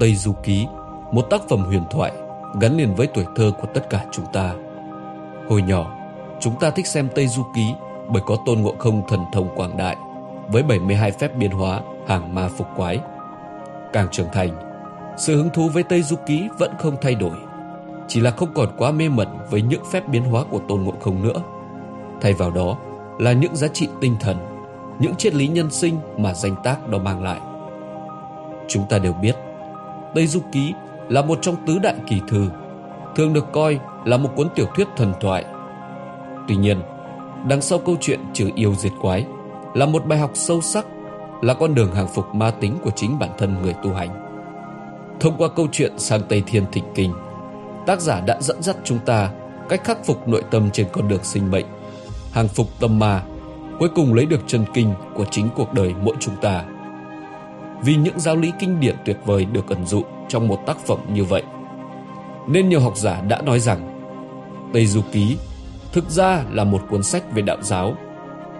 Tây Du Ký, một tác phẩm huyền thoại gắn liền với tuổi thơ của tất cả chúng ta. Hồi nhỏ, chúng ta thích xem Tây Du Ký bởi có tôn ngộ không thần thông quảng đại với 72 phép biến hóa hàng ma phục quái. Càng trưởng thành, sự hứng thú với Tây Du Ký vẫn không thay đổi, chỉ là không còn quá mê mẩn với những phép biến hóa của tôn ngộ không nữa. Thay vào đó là những giá trị tinh thần, những triết lý nhân sinh mà danh tác đó mang lại. Chúng ta đều biết, Tây Du Ký là một trong tứ đại kỳ thư, thường được coi là một cuốn tiểu thuyết thần thoại. Tuy nhiên, đằng sau câu chuyện trừ yêu diệt quái là một bài học sâu sắc, là con đường hàng phục ma tính của chính bản thân người tu hành. Thông qua câu chuyện sang Tây Thiên Thịnh Kinh, tác giả đã dẫn dắt chúng ta cách khắc phục nội tâm trên con đường sinh mệnh, hàng phục tâm ma, cuối cùng lấy được chân kinh của chính cuộc đời mỗi chúng ta. Vì những giáo lý kinh điển tuyệt vời được ẩn dụ trong một tác phẩm như vậy, nên nhiều học giả đã nói rằng Tây Du Ký thực ra là một cuốn sách về đạo giáo.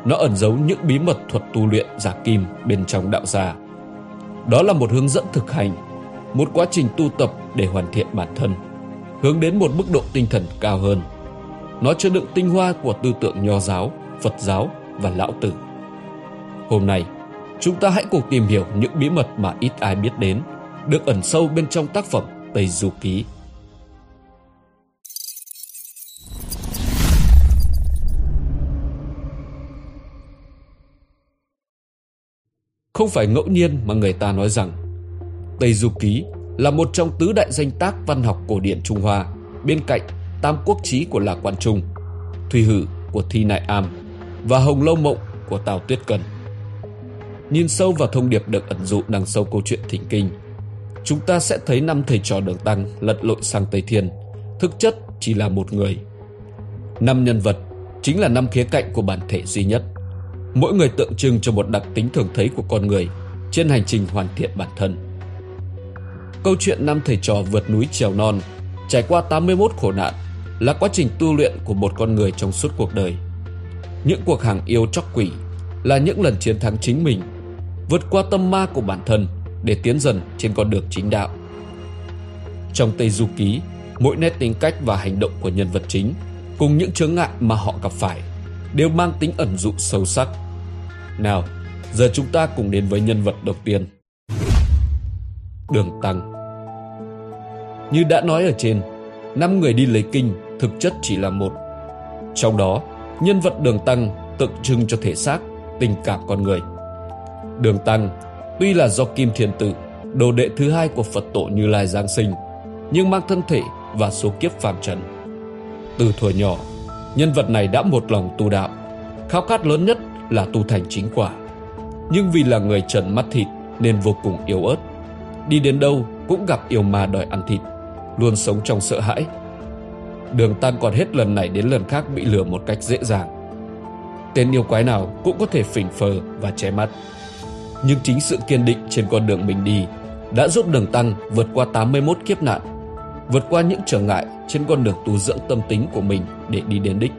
Nó ẩn giấu những bí mật thuật tu luyện giả kim bên trong đạo gia. Đó là một hướng dẫn thực hành, một quá trình tu tập để hoàn thiện bản thân, hướng đến một mức độ tinh thần cao hơn. Nó chứa đựng tinh hoa của tư tưởng nho giáo, Phật giáo và lão tử. Hôm nay, chúng ta hãy cùng tìm hiểu những bí mật mà ít ai biết đến, được ẩn sâu bên trong tác phẩm Tây Du Ký. Không phải ngẫu nhiên mà người ta nói rằng Tây Du Ký là một trong tứ đại danh tác văn học cổ điển Trung Hoa bên cạnh Tam Quốc Chí của Lạc Quan Trung, Thùy Hử của Thi Nại Am và Hồng Lâu Mộng của Tào Tuyết Cần. Nhìn sâu vào thông điệp được ẩn dụ đằng sau câu chuyện thỉnh kinh, chúng ta sẽ thấy năm thầy trò đường tăng lật lội sang Tây Thiên, thực chất chỉ là một người. Năm nhân vật chính là năm khía cạnh của bản thể duy nhất – mỗi người tượng trưng cho một đặc tính thường thấy của con người trên hành trình hoàn thiện bản thân. Câu chuyện năm thầy trò vượt núi trèo non, trải qua 81 khổ nạn là quá trình tu luyện của một con người trong suốt cuộc đời. Những cuộc hàng yêu chóc quỷ là những lần chiến thắng chính mình, vượt qua tâm ma của bản thân để tiến dần trên con đường chính đạo. Trong Tây Du Ký, mỗi nét tính cách và hành động của nhân vật chính cùng những chướng ngại mà họ gặp phải đều mang tính ẩn dụ sâu sắc. Nào, giờ chúng ta cùng đến với nhân vật đầu tiên. Đường Tăng Như đã nói ở trên, năm người đi lấy kinh thực chất chỉ là một. Trong đó, nhân vật Đường Tăng tượng trưng cho thể xác, tình cảm con người. Đường Tăng tuy là do Kim Thiền Tự, đồ đệ thứ hai của Phật tổ Như Lai Giáng sinh, nhưng mang thân thể và số kiếp phàm trần. Từ thuở nhỏ, nhân vật này đã một lòng tu đạo, khao khát lớn nhất là tu thành chính quả. Nhưng vì là người trần mắt thịt nên vô cùng yếu ớt. Đi đến đâu cũng gặp yêu ma đòi ăn thịt, luôn sống trong sợ hãi. Đường Tăng còn hết lần này đến lần khác bị lừa một cách dễ dàng. Tên yêu quái nào cũng có thể phỉnh phờ và che mắt. Nhưng chính sự kiên định trên con đường mình đi đã giúp Đường Tăng vượt qua 81 kiếp nạn, vượt qua những trở ngại trên con đường tu dưỡng tâm tính của mình để đi đến đích.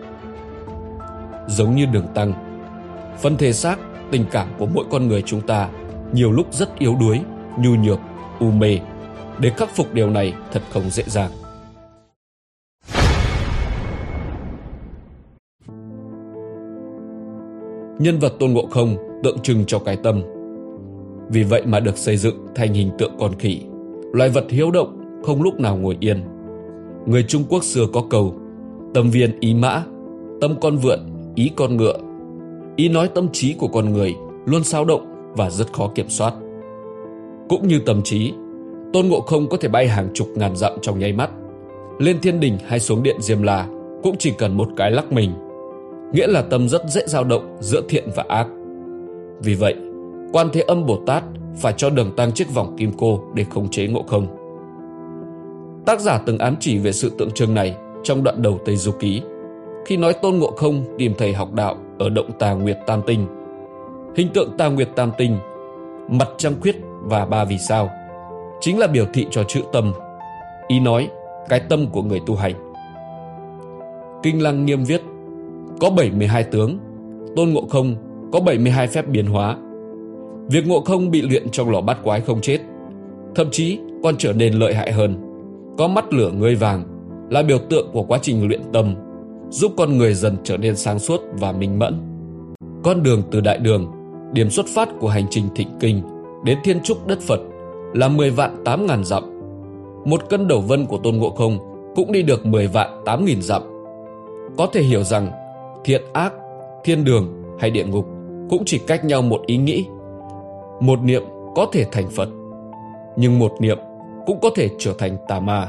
Giống như đường tăng, phần thể xác, tình cảm của mỗi con người chúng ta nhiều lúc rất yếu đuối, nhu nhược, u mê. Để khắc phục điều này thật không dễ dàng. Nhân vật Tôn Ngộ Không tượng trưng cho cái tâm. Vì vậy mà được xây dựng thành hình tượng con khỉ, loài vật hiếu động, không lúc nào ngồi yên. Người Trung Quốc xưa có câu, tâm viên ý mã, tâm con vượn, ý con ngựa. Ý nói tâm trí của con người luôn sao động và rất khó kiểm soát. Cũng như tâm trí, Tôn Ngộ Không có thể bay hàng chục ngàn dặm trong nháy mắt. Lên thiên đình hay xuống điện Diêm La cũng chỉ cần một cái lắc mình. Nghĩa là tâm rất dễ dao động giữa thiện và ác. Vì vậy, Quan Thế Âm Bồ Tát phải cho đường tăng chiếc vòng kim cô để khống chế Ngộ Không. Tác giả từng ám chỉ về sự tượng trưng này trong đoạn đầu Tây Du Ký khi nói Tôn Ngộ Không tìm thầy học đạo ở động Tà Nguyệt Tam Tinh. Hình tượng Tà Nguyệt Tam Tinh, mặt trăng khuyết và ba vì sao chính là biểu thị cho chữ tâm. Ý nói, cái tâm của người tu hành. Kinh Lăng Nghiêm viết, có 72 tướng, Tôn Ngộ Không có 72 phép biến hóa. Việc Ngộ Không bị luyện trong lò bát quái không chết, thậm chí còn trở nên lợi hại hơn. Có mắt lửa ngươi vàng là biểu tượng của quá trình luyện tâm, giúp con người dần trở nên sáng suốt và minh mẫn. Con đường từ đại đường, điểm xuất phát của hành trình thịnh kinh đến thiên trúc đất Phật là 10 vạn 8 ngàn dặm. Một cân đầu vân của Tôn Ngộ Không cũng đi được 10 vạn 8 nghìn dặm. Có thể hiểu rằng thiện ác, thiên đường hay địa ngục cũng chỉ cách nhau một ý nghĩ. Một niệm có thể thành Phật, nhưng một niệm cũng có thể trở thành tà ma.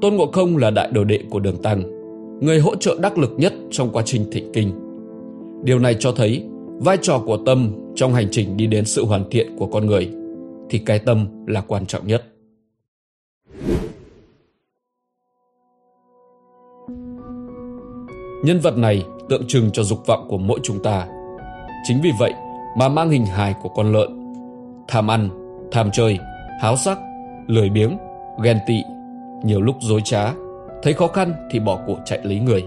Tôn Ngộ Không là đại đồ đệ của Đường Tăng, người hỗ trợ đắc lực nhất trong quá trình thịnh kinh. Điều này cho thấy vai trò của tâm trong hành trình đi đến sự hoàn thiện của con người thì cái tâm là quan trọng nhất. Nhân vật này tượng trưng cho dục vọng của mỗi chúng ta. Chính vì vậy mà mang hình hài của con lợn. Tham ăn, tham chơi, háo sắc, lười biếng, ghen tị, nhiều lúc dối trá, thấy khó khăn thì bỏ cuộc chạy lấy người.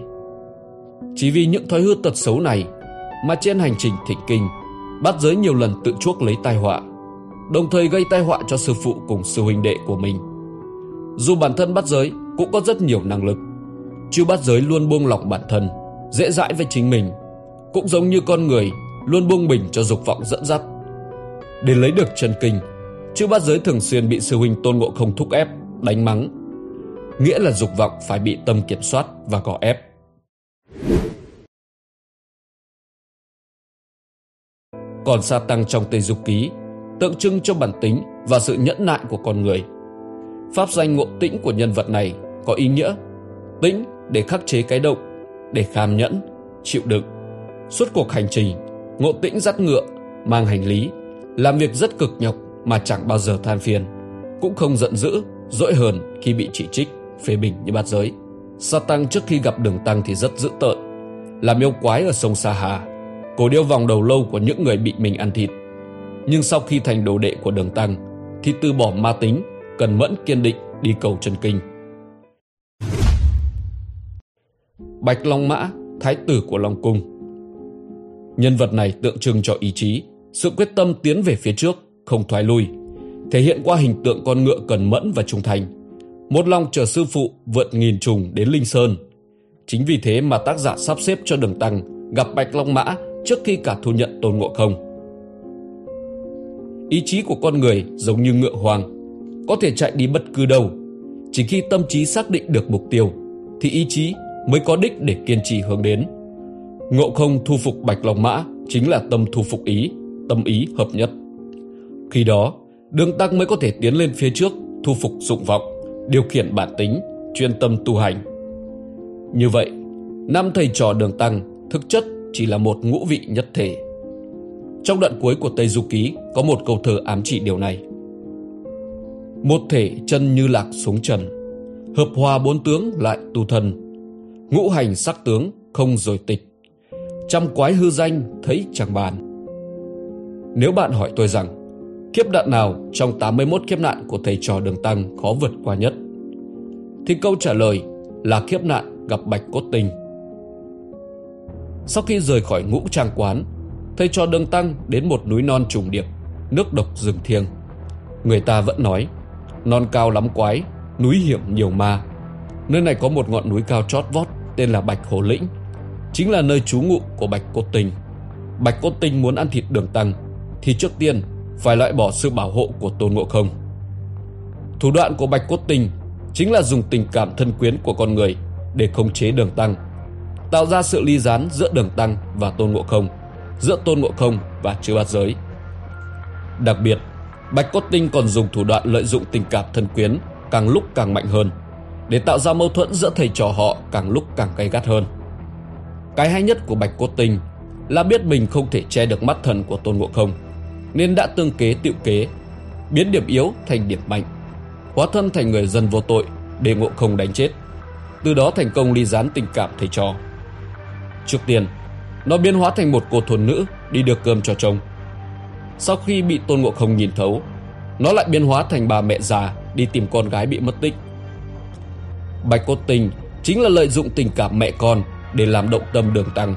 Chỉ vì những thói hư tật xấu này mà trên hành trình thịnh kinh, bát giới nhiều lần tự chuốc lấy tai họa, đồng thời gây tai họa cho sư phụ cùng sư huynh đệ của mình. Dù bản thân bắt giới cũng có rất nhiều năng lực, chư bát giới luôn buông lỏng bản thân, dễ dãi với chính mình, cũng giống như con người luôn buông bình cho dục vọng dẫn dắt. Để lấy được chân kinh, chư bát giới thường xuyên bị sư huynh tôn ngộ không thúc ép, đánh mắng. Nghĩa là dục vọng phải bị tâm kiểm soát và gò ép. Còn sa tăng trong Tây dục Ký tượng trưng cho bản tính và sự nhẫn nại của con người. Pháp danh ngộ tĩnh của nhân vật này có ý nghĩa tĩnh để khắc chế cái động, để kham nhẫn, chịu đựng. Suốt cuộc hành trình, ngộ tĩnh dắt ngựa, mang hành lý, làm việc rất cực nhọc mà chẳng bao giờ than phiền, cũng không giận dữ, dỗi hờn khi bị chỉ trích, phê bình như bát giới. Sa tăng trước khi gặp đường tăng thì rất dữ tợn, làm yêu quái ở sông Sa Hà, cổ điêu vòng đầu lâu của những người bị mình ăn thịt. Nhưng sau khi thành đồ đệ của đường tăng thì từ bỏ ma tính, cần mẫn kiên định đi cầu chân kinh. Bạch Long Mã, thái tử của Long Cung. Nhân vật này tượng trưng cho ý chí, sự quyết tâm tiến về phía trước, không thoái lui, thể hiện qua hình tượng con ngựa cần mẫn và trung thành. Một lòng chờ sư phụ vượt nghìn trùng đến Linh Sơn. Chính vì thế mà tác giả sắp xếp cho Đường Tăng gặp Bạch Long Mã trước khi cả thu nhận Tôn Ngộ Không. Ý chí của con người giống như ngựa hoang, có thể chạy đi bất cứ đâu. Chỉ khi tâm trí xác định được mục tiêu, thì ý chí mới có đích để kiên trì hướng đến. Ngộ không thu phục bạch long mã chính là tâm thu phục ý, tâm ý hợp nhất. Khi đó, đường tăng mới có thể tiến lên phía trước, thu phục dụng vọng, điều khiển bản tính, chuyên tâm tu hành. Như vậy, năm thầy trò đường tăng thực chất chỉ là một ngũ vị nhất thể. Trong đoạn cuối của Tây Du Ký có một câu thơ ám chỉ điều này. Một thể chân như lạc xuống trần, hợp hòa bốn tướng lại tu thân, ngũ hành sắc tướng không rồi tịch trăm quái hư danh thấy chẳng bàn. Nếu bạn hỏi tôi rằng kiếp nạn nào trong 81 kiếp nạn của thầy trò đường tăng khó vượt qua nhất? Thì câu trả lời là kiếp nạn gặp bạch cốt tinh. Sau khi rời khỏi ngũ trang quán thầy cho đường tăng đến một núi non trùng điệp nước độc rừng thiêng người ta vẫn nói non cao lắm quái núi hiểm nhiều ma nơi này có một ngọn núi cao chót vót tên là Bạch Hồ Lĩnh, chính là nơi trú ngụ của Bạch Cốt Tinh. Bạch Cốt Tinh muốn ăn thịt đường tăng, thì trước tiên phải loại bỏ sự bảo hộ của Tôn Ngộ Không. Thủ đoạn của Bạch Cốt Tinh chính là dùng tình cảm thân quyến của con người để khống chế đường tăng, tạo ra sự ly gián giữa đường tăng và Tôn Ngộ Không, giữa Tôn Ngộ Không và chư bát giới. Đặc biệt, Bạch Cốt Tinh còn dùng thủ đoạn lợi dụng tình cảm thân quyến càng lúc càng mạnh hơn – để tạo ra mâu thuẫn giữa thầy trò họ càng lúc càng gay gắt hơn. Cái hay nhất của Bạch Cốt Tinh là biết mình không thể che được mắt thần của Tôn Ngộ Không, nên đã tương kế tiệu kế, biến điểm yếu thành điểm mạnh, hóa thân thành người dân vô tội để Ngộ Không đánh chết, từ đó thành công ly gián tình cảm thầy trò. Trước tiên, nó biến hóa thành một cô thôn nữ đi đưa cơm cho chồng. Sau khi bị Tôn Ngộ Không nhìn thấu, nó lại biến hóa thành bà mẹ già đi tìm con gái bị mất tích Bạch Cốt Tình chính là lợi dụng tình cảm mẹ con để làm động tâm đường tăng.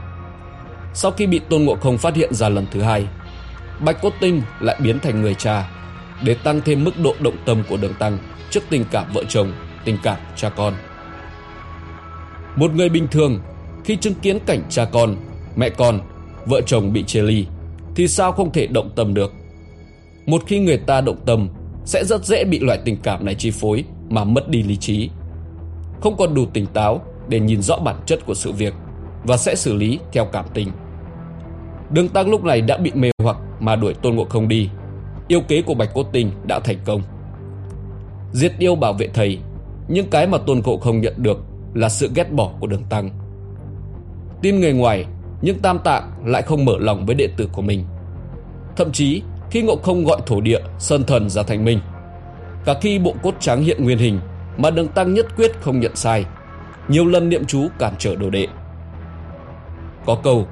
Sau khi bị Tôn Ngộ Không phát hiện ra lần thứ hai, Bạch Cốt Tinh lại biến thành người cha để tăng thêm mức độ động tâm của đường tăng trước tình cảm vợ chồng, tình cảm cha con. Một người bình thường khi chứng kiến cảnh cha con, mẹ con, vợ chồng bị chia ly thì sao không thể động tâm được. Một khi người ta động tâm sẽ rất dễ bị loại tình cảm này chi phối mà mất đi lý trí. Không còn đủ tỉnh táo để nhìn rõ bản chất của sự việc và sẽ xử lý theo cảm tình. Đường Tăng lúc này đã bị mê hoặc mà đuổi Tôn Ngộ Không đi. Yêu kế của Bạch Cốt Tinh đã thành công. Giết yêu bảo vệ thầy, nhưng cái mà Tôn Ngộ Không nhận được là sự ghét bỏ của Đường Tăng. Tin người ngoài, nhưng Tam Tạng lại không mở lòng với đệ tử của mình. Thậm chí, khi Ngộ Không gọi thổ địa, sơn thần ra thành minh, cả khi bộ cốt trắng hiện nguyên hình mà Đường Tăng nhất quyết không nhận sai, nhiều lần niệm chú cản trở đồ đệ. Có câu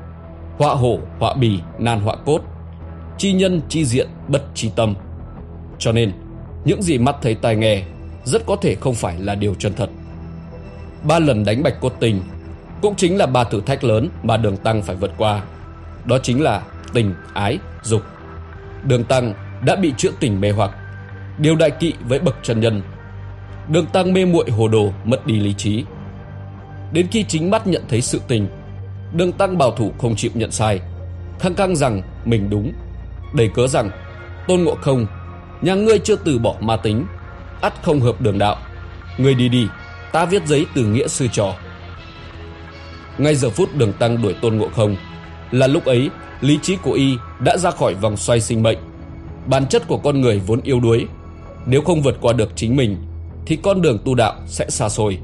họa hổ, họa bì, nan họa cốt, chi nhân, chi diện, bất chi tâm. Cho nên, những gì mắt thấy tai nghe rất có thể không phải là điều chân thật. Ba lần đánh bạch cốt tình cũng chính là ba thử thách lớn mà đường tăng phải vượt qua. Đó chính là tình, ái, dục. Đường tăng đã bị chữa tình mê hoặc, điều đại kỵ với bậc chân nhân. Đường tăng mê muội hồ đồ, mất đi lý trí. Đến khi chính mắt nhận thấy sự tình Đường Tăng bảo thủ không chịu nhận sai Khăng khăng rằng mình đúng Đầy cớ rằng Tôn Ngộ Không Nhà ngươi chưa từ bỏ ma tính ắt không hợp đường đạo Ngươi đi đi Ta viết giấy từ nghĩa sư trò ngay giờ phút đường Tăng đuổi Tôn Ngộ Không. Là lúc ấy Lý trí của y đã ra khỏi vòng xoay sinh mệnh. Bản chất của con người vốn yếu đuối. Nếu không vượt qua được chính mình Thì con đường tu đạo sẽ xa xôi.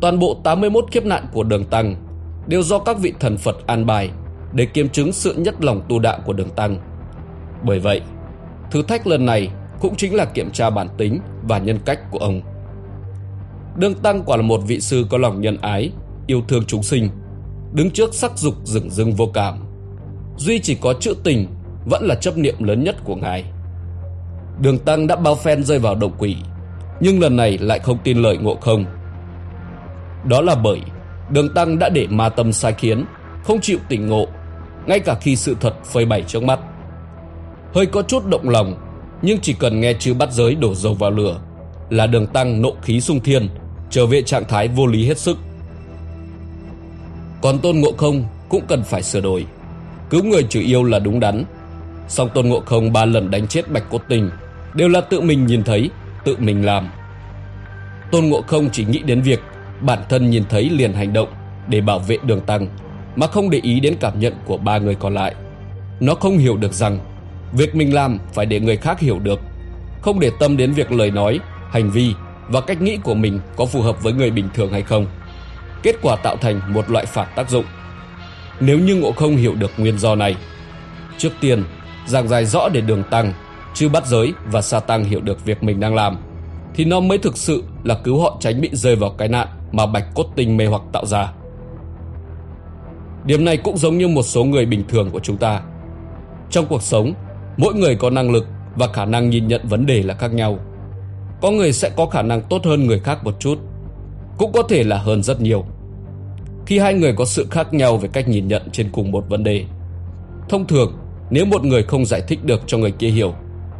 Toàn bộ 81 kiếp nạn của đường Tăng đều do các vị thần Phật an bài để kiểm chứng sự nhất lòng tu đạo của đường Tăng. Bởi vậy, thử thách lần này cũng chính là kiểm tra bản tính và nhân cách của ông. Đường Tăng quả là một vị sư có lòng nhân ái, yêu thương chúng sinh, đứng trước sắc dục rừng rưng vô cảm. Duy chỉ có chữ tình vẫn là chấp niệm lớn nhất của ngài. Đường Tăng đã bao phen rơi vào động quỷ, nhưng lần này lại không tin lời ngộ không. Đó là bởi Đường Tăng đã để ma tâm sai khiến, không chịu tỉnh ngộ, ngay cả khi sự thật phơi bày trước mắt. Hơi có chút động lòng, nhưng chỉ cần nghe chữ bắt giới đổ dầu vào lửa là đường tăng nộ khí sung thiên, trở về trạng thái vô lý hết sức. Còn Tôn Ngộ Không cũng cần phải sửa đổi. Cứu người trừ yêu là đúng đắn. Song Tôn Ngộ Không ba lần đánh chết Bạch Cốt Tình đều là tự mình nhìn thấy, tự mình làm. Tôn Ngộ Không chỉ nghĩ đến việc bản thân nhìn thấy liền hành động để bảo vệ đường tăng mà không để ý đến cảm nhận của ba người còn lại. Nó không hiểu được rằng việc mình làm phải để người khác hiểu được, không để tâm đến việc lời nói, hành vi và cách nghĩ của mình có phù hợp với người bình thường hay không. Kết quả tạo thành một loại phản tác dụng. Nếu như ngộ không hiểu được nguyên do này, trước tiên giảng giải rõ để đường tăng, chư bắt giới và sa tăng hiểu được việc mình đang làm, thì nó mới thực sự là cứu họ tránh bị rơi vào cái nạn mà bạch cốt tinh mê hoặc tạo ra. Điểm này cũng giống như một số người bình thường của chúng ta. Trong cuộc sống, mỗi người có năng lực và khả năng nhìn nhận vấn đề là khác nhau. Có người sẽ có khả năng tốt hơn người khác một chút, cũng có thể là hơn rất nhiều. Khi hai người có sự khác nhau về cách nhìn nhận trên cùng một vấn đề, thông thường nếu một người không giải thích được cho người kia hiểu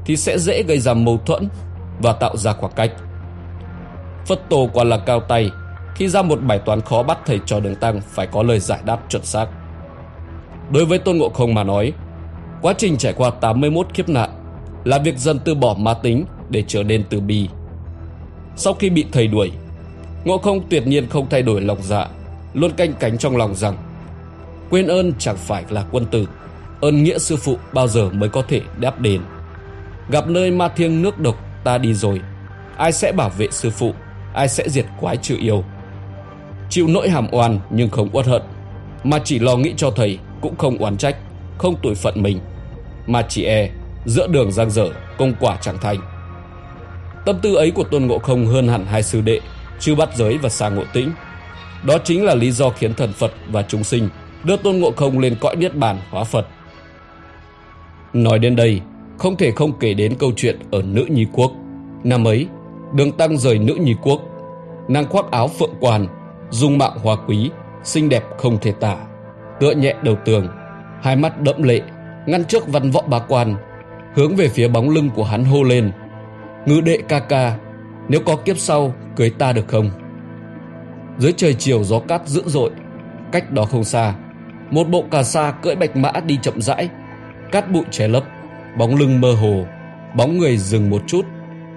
thì sẽ dễ gây ra mâu thuẫn và tạo ra khoảng cách. Phật tổ quả là cao tay khi ra một bài toán khó bắt thầy trò đường tăng phải có lời giải đáp chuẩn xác. Đối với Tôn Ngộ Không mà nói, quá trình trải qua 81 kiếp nạn là việc dần từ bỏ ma tính để trở nên từ bi. Sau khi bị thầy đuổi, Ngộ Không tuyệt nhiên không thay đổi lòng dạ, luôn canh cánh trong lòng rằng quên ơn chẳng phải là quân tử, ơn nghĩa sư phụ bao giờ mới có thể đáp đền. Gặp nơi ma thiêng nước độc ta đi rồi, ai sẽ bảo vệ sư phụ, ai sẽ diệt quái trừ yêu. Chịu nỗi hàm oan nhưng không uất hận mà chỉ lo nghĩ cho thầy cũng không oán trách không tuổi phận mình. Mà chỉ e giữa đường giang dở công quả chẳng thành. Tâm tư ấy của tôn ngộ không hơn hẳn hai sư đệ chư bắt giới và xa ngộ tĩnh đó chính là lý do khiến thần phật và chúng sinh đưa tôn ngộ không lên cõi niết bàn hóa phật nói đến đây không thể không kể đến câu chuyện ở nữ nhi quốc năm ấy đường tăng rời nữ nhi quốc nàng khoác áo phượng quan dung mạo hoa quý xinh đẹp không thể tả, tựa nhẹ đầu tường, hai mắt đẫm lệ, ngăn trước văn võ bá quan, hướng về phía bóng lưng của hắn hô lên. Ngư đệ ca ca, nếu có kiếp sau, cưới ta được không? Dưới trời chiều gió cát dữ dội, cách đó không xa, một bộ cà sa cưỡi bạch mã đi chậm rãi, cát bụi che lấp, bóng lưng mơ hồ, bóng người dừng một chút,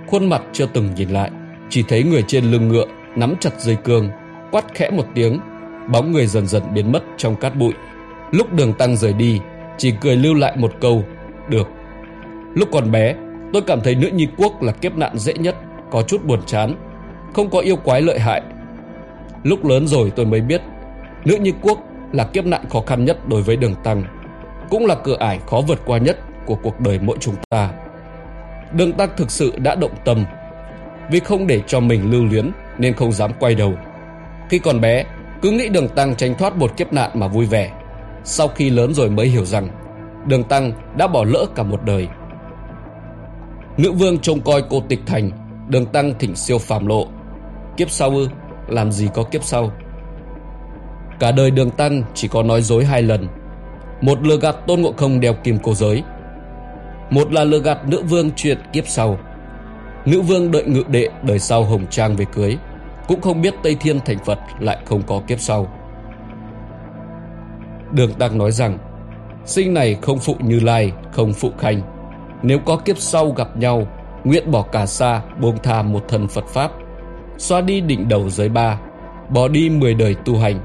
khuôn mặt chưa từng nhìn lại, chỉ thấy người trên lưng ngựa nắm chặt dây cương, quát khẽ một tiếng, bóng người dần dần biến mất trong cát bụi. Lúc đường tăng rời đi, chỉ cười lưu lại một câu, được. Lúc còn bé, tôi cảm thấy nữ nhi quốc là kiếp nạn dễ nhất, có chút buồn chán, không có yêu quái lợi hại. Lúc lớn rồi tôi mới biết, nữ nhi quốc là kiếp nạn khó khăn nhất đối với đường tăng, cũng là cửa ải khó vượt qua nhất của cuộc đời mỗi chúng ta. Đường tăng thực sự đã động tâm, vì không để cho mình lưu luyến nên không dám quay đầu. Khi còn bé, cứ nghĩ đường tăng tránh thoát một kiếp nạn mà vui vẻ. Sau khi lớn rồi mới hiểu rằng, đường tăng đã bỏ lỡ cả một đời. Nữ vương trông coi cô tịch thành, đường tăng thỉnh siêu phàm lộ. Kiếp sau ư, làm gì có kiếp sau? Cả đời đường tăng chỉ có nói dối hai lần. Một lừa gạt tôn ngộ không đeo kim cô giới. Một là lừa gạt nữ vương chuyện kiếp sau. Nữ vương đợi ngự đệ đời sau hồng trang về cưới cũng không biết Tây Thiên thành Phật lại không có kiếp sau. Đường Tăng nói rằng, sinh này không phụ Như Lai, không phụ Khanh. Nếu có kiếp sau gặp nhau, nguyện bỏ cả xa, buông tha một thần Phật Pháp, xóa đi đỉnh đầu giới ba, bỏ đi mười đời tu hành,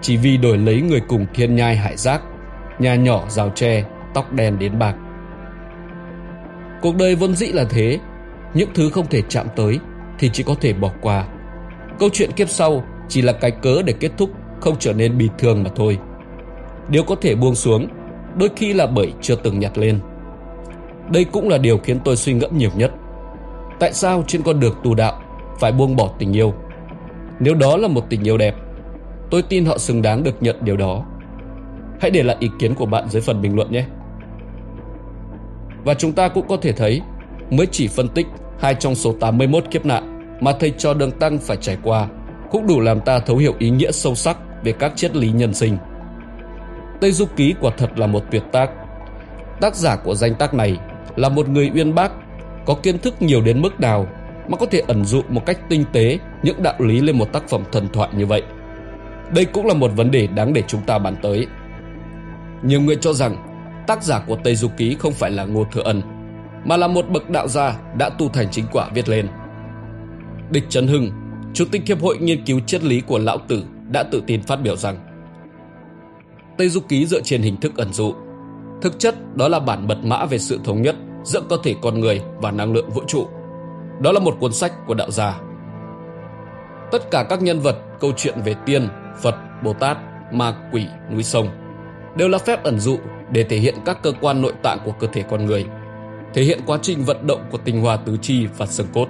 chỉ vì đổi lấy người cùng thiên nhai hại giác, nhà nhỏ rào tre, tóc đen đến bạc. Cuộc đời vốn dĩ là thế, những thứ không thể chạm tới thì chỉ có thể bỏ qua. Câu chuyện kiếp sau chỉ là cái cớ để kết thúc không trở nên bình thường mà thôi. Điều có thể buông xuống, đôi khi là bởi chưa từng nhặt lên. Đây cũng là điều khiến tôi suy ngẫm nhiều nhất. Tại sao trên con đường tu đạo phải buông bỏ tình yêu? Nếu đó là một tình yêu đẹp, tôi tin họ xứng đáng được nhận điều đó. Hãy để lại ý kiến của bạn dưới phần bình luận nhé. Và chúng ta cũng có thể thấy, mới chỉ phân tích hai trong số 81 kiếp nạn mà thầy cho đường tăng phải trải qua cũng đủ làm ta thấu hiểu ý nghĩa sâu sắc về các triết lý nhân sinh. Tây Du Ký quả thật là một tuyệt tác. Tác giả của danh tác này là một người uyên bác, có kiến thức nhiều đến mức nào mà có thể ẩn dụ một cách tinh tế những đạo lý lên một tác phẩm thần thoại như vậy. Đây cũng là một vấn đề đáng để chúng ta bàn tới. Nhiều người cho rằng tác giả của Tây Du Ký không phải là Ngô Thừa Ân, mà là một bậc đạo gia đã tu thành chính quả viết lên. Địch Trấn Hưng, Chủ tịch Hiệp hội Nghiên cứu Triết lý của Lão Tử đã tự tin phát biểu rằng Tây Du Ký dựa trên hình thức ẩn dụ. Thực chất đó là bản mật mã về sự thống nhất giữa cơ thể con người và năng lượng vũ trụ. Đó là một cuốn sách của đạo gia. Tất cả các nhân vật, câu chuyện về tiên, Phật, Bồ Tát, ma quỷ, núi sông đều là phép ẩn dụ để thể hiện các cơ quan nội tạng của cơ thể con người, thể hiện quá trình vận động của tinh hoa tứ chi và xương cốt.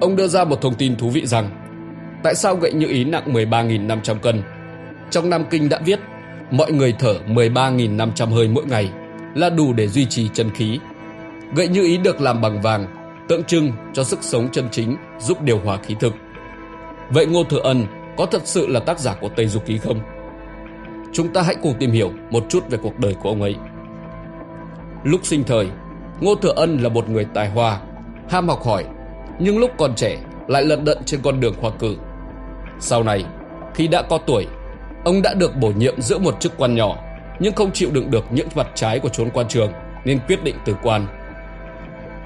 Ông đưa ra một thông tin thú vị rằng tại sao gậy như ý nặng 13.500 cân? Trong Nam Kinh đã viết mọi người thở 13.500 hơi mỗi ngày là đủ để duy trì chân khí. Gậy như ý được làm bằng vàng, tượng trưng cho sức sống chân chính giúp điều hòa khí thực. Vậy Ngô Thừa Ân có thật sự là tác giả của Tây Du Ký không? Chúng ta hãy cùng tìm hiểu một chút về cuộc đời của ông ấy. Lúc sinh thời, Ngô Thừa Ân là một người tài hoa, ham học hỏi nhưng lúc còn trẻ lại lận đận trên con đường khoa cử. Sau này, khi đã có tuổi, ông đã được bổ nhiệm giữa một chức quan nhỏ, nhưng không chịu đựng được những mặt trái của chốn quan trường nên quyết định từ quan.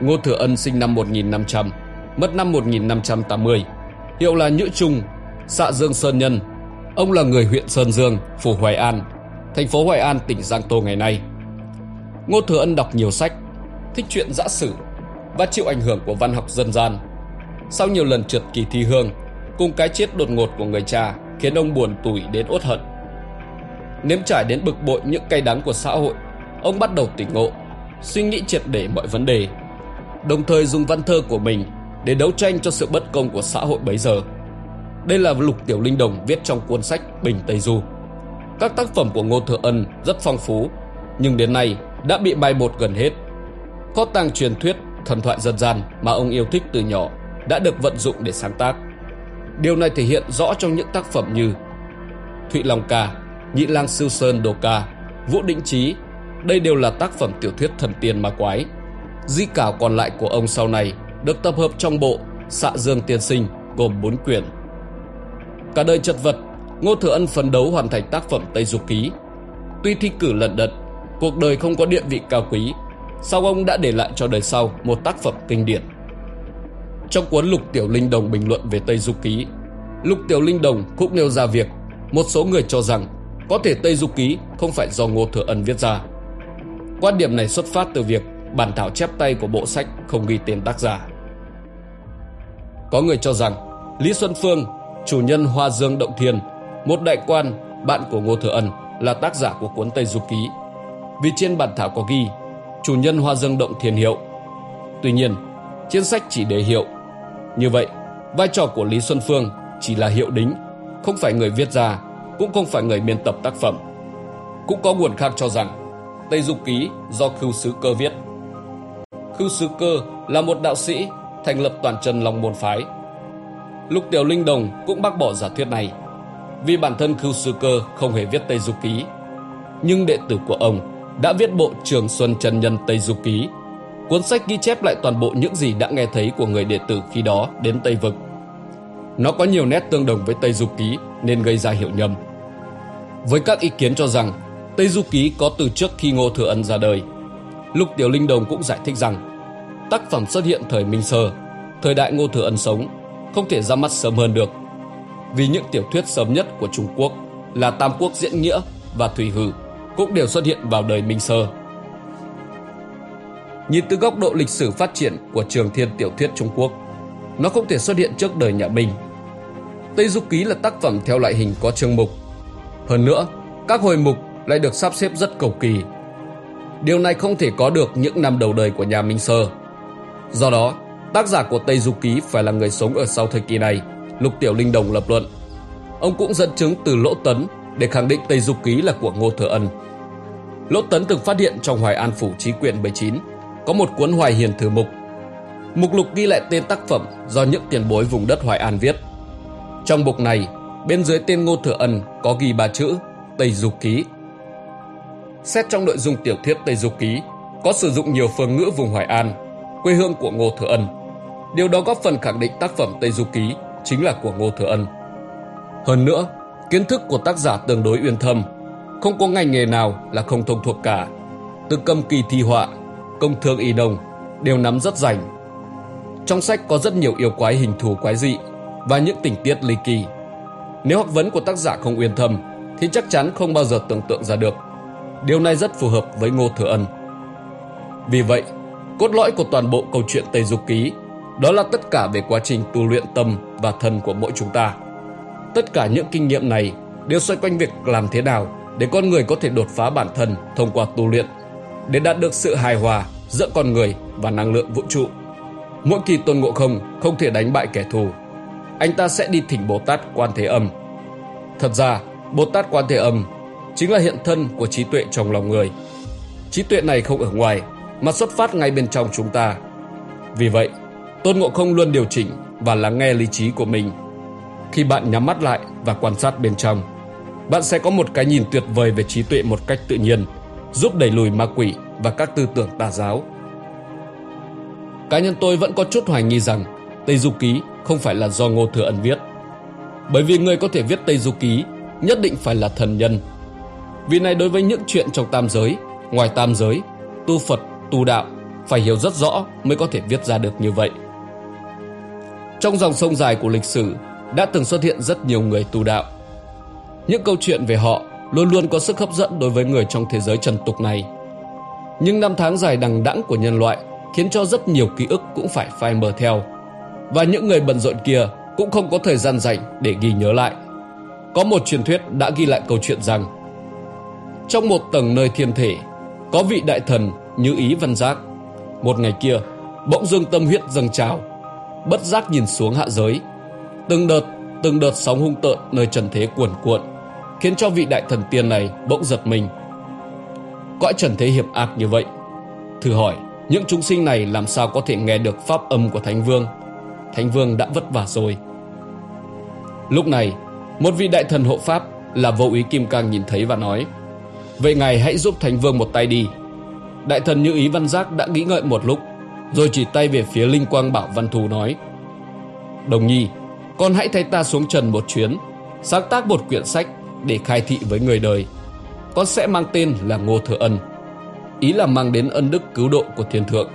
Ngô Thừa Ân sinh năm 1500, mất năm 1580, hiệu là Nhữ Trung, xạ Dương Sơn Nhân. Ông là người huyện Sơn Dương, phủ Hoài An, thành phố Hoài An, tỉnh Giang Tô ngày nay. Ngô Thừa Ân đọc nhiều sách, thích chuyện giã sử và chịu ảnh hưởng của văn học dân gian. Sau nhiều lần trượt kỳ thi hương, cùng cái chết đột ngột của người cha khiến ông buồn tủi đến uất hận. Nếm trải đến bực bội những cay đắng của xã hội, ông bắt đầu tỉnh ngộ, suy nghĩ triệt để mọi vấn đề, đồng thời dùng văn thơ của mình để đấu tranh cho sự bất công của xã hội bấy giờ. Đây là Lục Tiểu Linh Đồng viết trong cuốn sách Bình Tây Du. Các tác phẩm của Ngô Thừa Ân rất phong phú, nhưng đến nay đã bị bài bột gần hết. Kho tàng truyền thuyết thần thoại dân gian mà ông yêu thích từ nhỏ đã được vận dụng để sáng tác. Điều này thể hiện rõ trong những tác phẩm như Thụy Long Ca, Nhị Lang Sư Sơn Đồ Ca, Vũ Định Trí. Đây đều là tác phẩm tiểu thuyết thần tiên ma quái. Di cảo còn lại của ông sau này được tập hợp trong bộ Xạ Dương Tiên Sinh gồm 4 quyển. Cả đời chật vật, Ngô Thừa Ân phấn đấu hoàn thành tác phẩm Tây Du Ký. Tuy thi cử lận đận, cuộc đời không có địa vị cao quý, sau ông đã để lại cho đời sau một tác phẩm kinh điển. Trong cuốn Lục Tiểu Linh Đồng bình luận về Tây Du Ký, Lục Tiểu Linh Đồng cũng nêu ra việc một số người cho rằng có thể Tây Du Ký không phải do Ngô Thừa Ân viết ra. Quan điểm này xuất phát từ việc bản thảo chép tay của bộ sách không ghi tên tác giả. Có người cho rằng Lý Xuân Phương, chủ nhân Hoa Dương Động Thiên, một đại quan, bạn của Ngô Thừa Ân là tác giả của cuốn Tây Du Ký. Vì trên bản thảo có ghi chủ nhân Hoa Dương Động Thiên hiệu. Tuy nhiên, trên sách chỉ đề hiệu. Như vậy, vai trò của Lý Xuân Phương chỉ là hiệu đính, không phải người viết ra, cũng không phải người biên tập tác phẩm. Cũng có nguồn khác cho rằng Tây Du Ký do Khưu Sứ Cơ viết. Cưu Sư Cơ là một đạo sĩ thành lập toàn chân Long Môn Phái. Lục Tiểu Linh Đồng cũng bác bỏ giả thuyết này vì bản thân Cưu Sư Cơ không hề viết Tây Du Ký. Nhưng đệ tử của ông đã viết bộ Trường Xuân Trần Nhân Tây Du Ký, cuốn sách ghi chép lại toàn bộ những gì đã nghe thấy của người đệ tử khi đó đến Tây Vực. Nó có nhiều nét tương đồng với Tây Du Ký nên gây ra hiểu nhầm. Với các ý kiến cho rằng Tây Du Ký có từ trước khi Ngô Thừa Ân ra đời, Lục Tiểu Linh Đồng cũng giải thích rằng tác phẩm xuất hiện thời Minh Sơ, thời đại Ngô Thừa Ân sống, không thể ra mắt sớm hơn được. Vì những tiểu thuyết sớm nhất của Trung Quốc là Tam Quốc Diễn Nghĩa và Thủy Hử cũng đều xuất hiện vào đời Minh Sơ. Nhìn từ góc độ lịch sử phát triển của trường thiên tiểu thuyết Trung Quốc, nó không thể xuất hiện trước đời nhà Minh. Tây Du Ký là tác phẩm theo loại hình có chương mục. Hơn nữa, các hồi mục lại được sắp xếp rất cầu kỳ. Điều này không thể có được những năm đầu đời của nhà Minh Sơ. Do đó, tác giả của Tây Du Ký phải là người sống ở sau thời kỳ này, Lục Tiểu Linh Đồng lập luận. Ông cũng dẫn chứng từ Lỗ Tấn để khẳng định Tây Du Ký là của Ngô Thừa Ân. Lỗ Tấn từng phát hiện trong Hoài An Phủ Trí Quyện 19 có một cuốn Hoài Hiền Thử Mục. Mục lục ghi lại tên tác phẩm do những tiền bối vùng đất Hoài An viết. Trong mục này, bên dưới tên Ngô Thừa Ân có ghi ba chữ Tây Du Ký. Xét trong nội dung tiểu thuyết Tây Du Ký, có sử dụng nhiều phương ngữ vùng Hoài An, quê hương của Ngô Thừa Ân. Điều đó góp phần khẳng định tác phẩm Tây Du Ký chính là của Ngô Thừa Ân. Hơn nữa, kiến thức của tác giả tương đối uyên thâm, không có ngành nghề nào là không thông thuộc cả. Từ cầm kỳ thi họa, công thương y đồng đều nắm rất rành. Trong sách có rất nhiều yêu quái hình thù quái dị và những tình tiết ly kỳ. Nếu học vấn của tác giả không uyên thâm thì chắc chắn không bao giờ tưởng tượng ra được. Điều này rất phù hợp với Ngô Thừa Ân. Vì vậy, cốt lõi của toàn bộ câu chuyện Tây Du Ký đó là tất cả về quá trình tu luyện tâm và thân của mỗi chúng ta. Tất cả những kinh nghiệm này đều xoay quanh việc làm thế nào để con người có thể đột phá bản thân thông qua tu luyện, để đạt được sự hài hòa giữa con người và năng lượng vũ trụ. Mỗi kỳ Tôn Ngộ Không không thể đánh bại kẻ thù, anh ta sẽ đi thỉnh Bồ Tát Quan Thế Âm. Thật ra, Bồ Tát Quan Thế Âm chính là hiện thân của trí tuệ trong lòng người. Trí tuệ này không ở ngoài, mà xuất phát ngay bên trong chúng ta. Vì vậy, Tôn Ngộ Không luôn điều chỉnh và lắng nghe lý trí của mình. Khi bạn nhắm mắt lại và quan sát bên trong, bạn sẽ có một cái nhìn tuyệt vời về trí tuệ một cách tự nhiên, giúp đẩy lùi ma quỷ và các tư tưởng tà giáo. Cá nhân tôi vẫn có chút hoài nghi rằng Tây Du Ký không phải là do Ngô Thừa Ân viết. Bởi vì người có thể viết Tây Du Ký nhất định phải là thần nhân. Vì này đối với những chuyện trong tam giới, ngoài tam giới, tu Phật, tu đạo phải hiểu rất rõ mới có thể viết ra được như vậy. Trong dòng sông dài của lịch sử đã từng xuất hiện rất nhiều người tu đạo. Những câu chuyện về họ luôn luôn có sức hấp dẫn đối với người trong thế giới trần tục này. Nhưng năm tháng dài đằng đẵng của nhân loại khiến cho rất nhiều ký ức cũng phải phai mờ theo. Và những người bận rộn kia cũng không có thời gian dành để ghi nhớ lại. Có một truyền thuyết đã ghi lại câu chuyện rằng trong một tầng nơi thiên thể có vị đại thần như ý văn giác. Một ngày kia, bỗng dương tâm huyết dâng trào bất giác nhìn xuống hạ giới. Từng đợt, từng đợt sóng hung tợn nơi trần thế cuồn cuộn, khiến cho vị đại thần tiên này bỗng giật mình. Cõi trần thế hiểm ác như vậy, thử hỏi, những chúng sinh này làm sao có thể nghe được pháp âm của Thánh Vương? Thánh Vương đã vất vả rồi. Lúc này Một vị đại thần hộ pháp Là vô ý Kim Cang nhìn thấy và nói Vậy ngài hãy giúp Thánh Vương một tay đi. Đại thần như ý văn giác đã nghĩ ngợi một lúc, Rồi chỉ tay về phía Linh Quang Bảo Văn Thù nói, Đồng nhi, Con hãy thay ta xuống trần một chuyến, Sáng tác một quyển sách Để khai thị với người đời. Con sẽ mang tên là Ngô Thừa Ân, Ý là mang đến ân đức cứu độ của thiên thượng.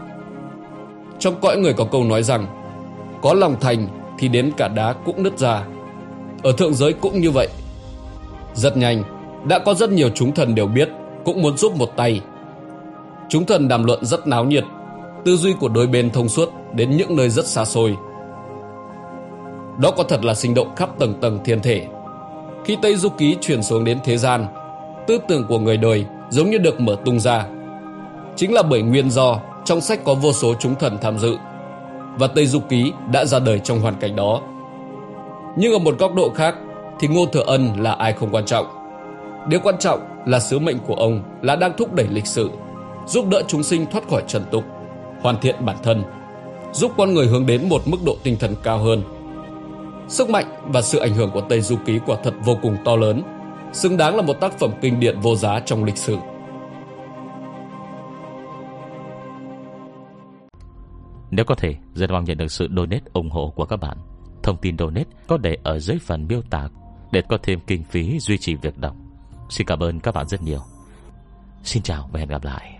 Trong cõi người có câu nói rằng, Có lòng thành thì đến cả đá cũng nứt ra, Ở thượng giới cũng như vậy. Rất nhanh đã có rất nhiều chúng thần đều biết, Cũng muốn giúp một tay. Chúng thần đàm luận rất náo nhiệt, Tư duy của đôi bên thông suốt Đến những nơi rất xa xôi. Đó có thật là sinh động khắp tầng tầng thiên thể. Khi Tây Du Ký chuyển xuống đến thế gian, Tư tưởng của người đời giống như được mở tung ra. Chính là bởi nguyên do Trong sách có vô số chúng thần tham dự, Và Tây Du Ký đã ra đời trong hoàn cảnh đó. Nhưng ở một góc độ khác Thì Ngô Thừa Ân là ai không quan trọng. Điều quan trọng là sứ mệnh của ông Là đang thúc đẩy lịch sử Giúp đỡ chúng sinh thoát khỏi trần tục Hoàn thiện bản thân Giúp con người hướng đến một mức độ tinh thần cao hơn Sức mạnh và sự ảnh hưởng của Tây Du Ký quả thật vô cùng to lớn Xứng đáng là một tác phẩm kinh điển vô giá trong lịch sử Nếu có thể, rất mong nhận được sự donate ủng hộ của các bạn. Thông tin donate có để ở dưới phần miêu tả để có thêm kinh phí duy trì việc đọc. Xin cảm ơn các bạn rất nhiều. Xin chào và hẹn gặp lại.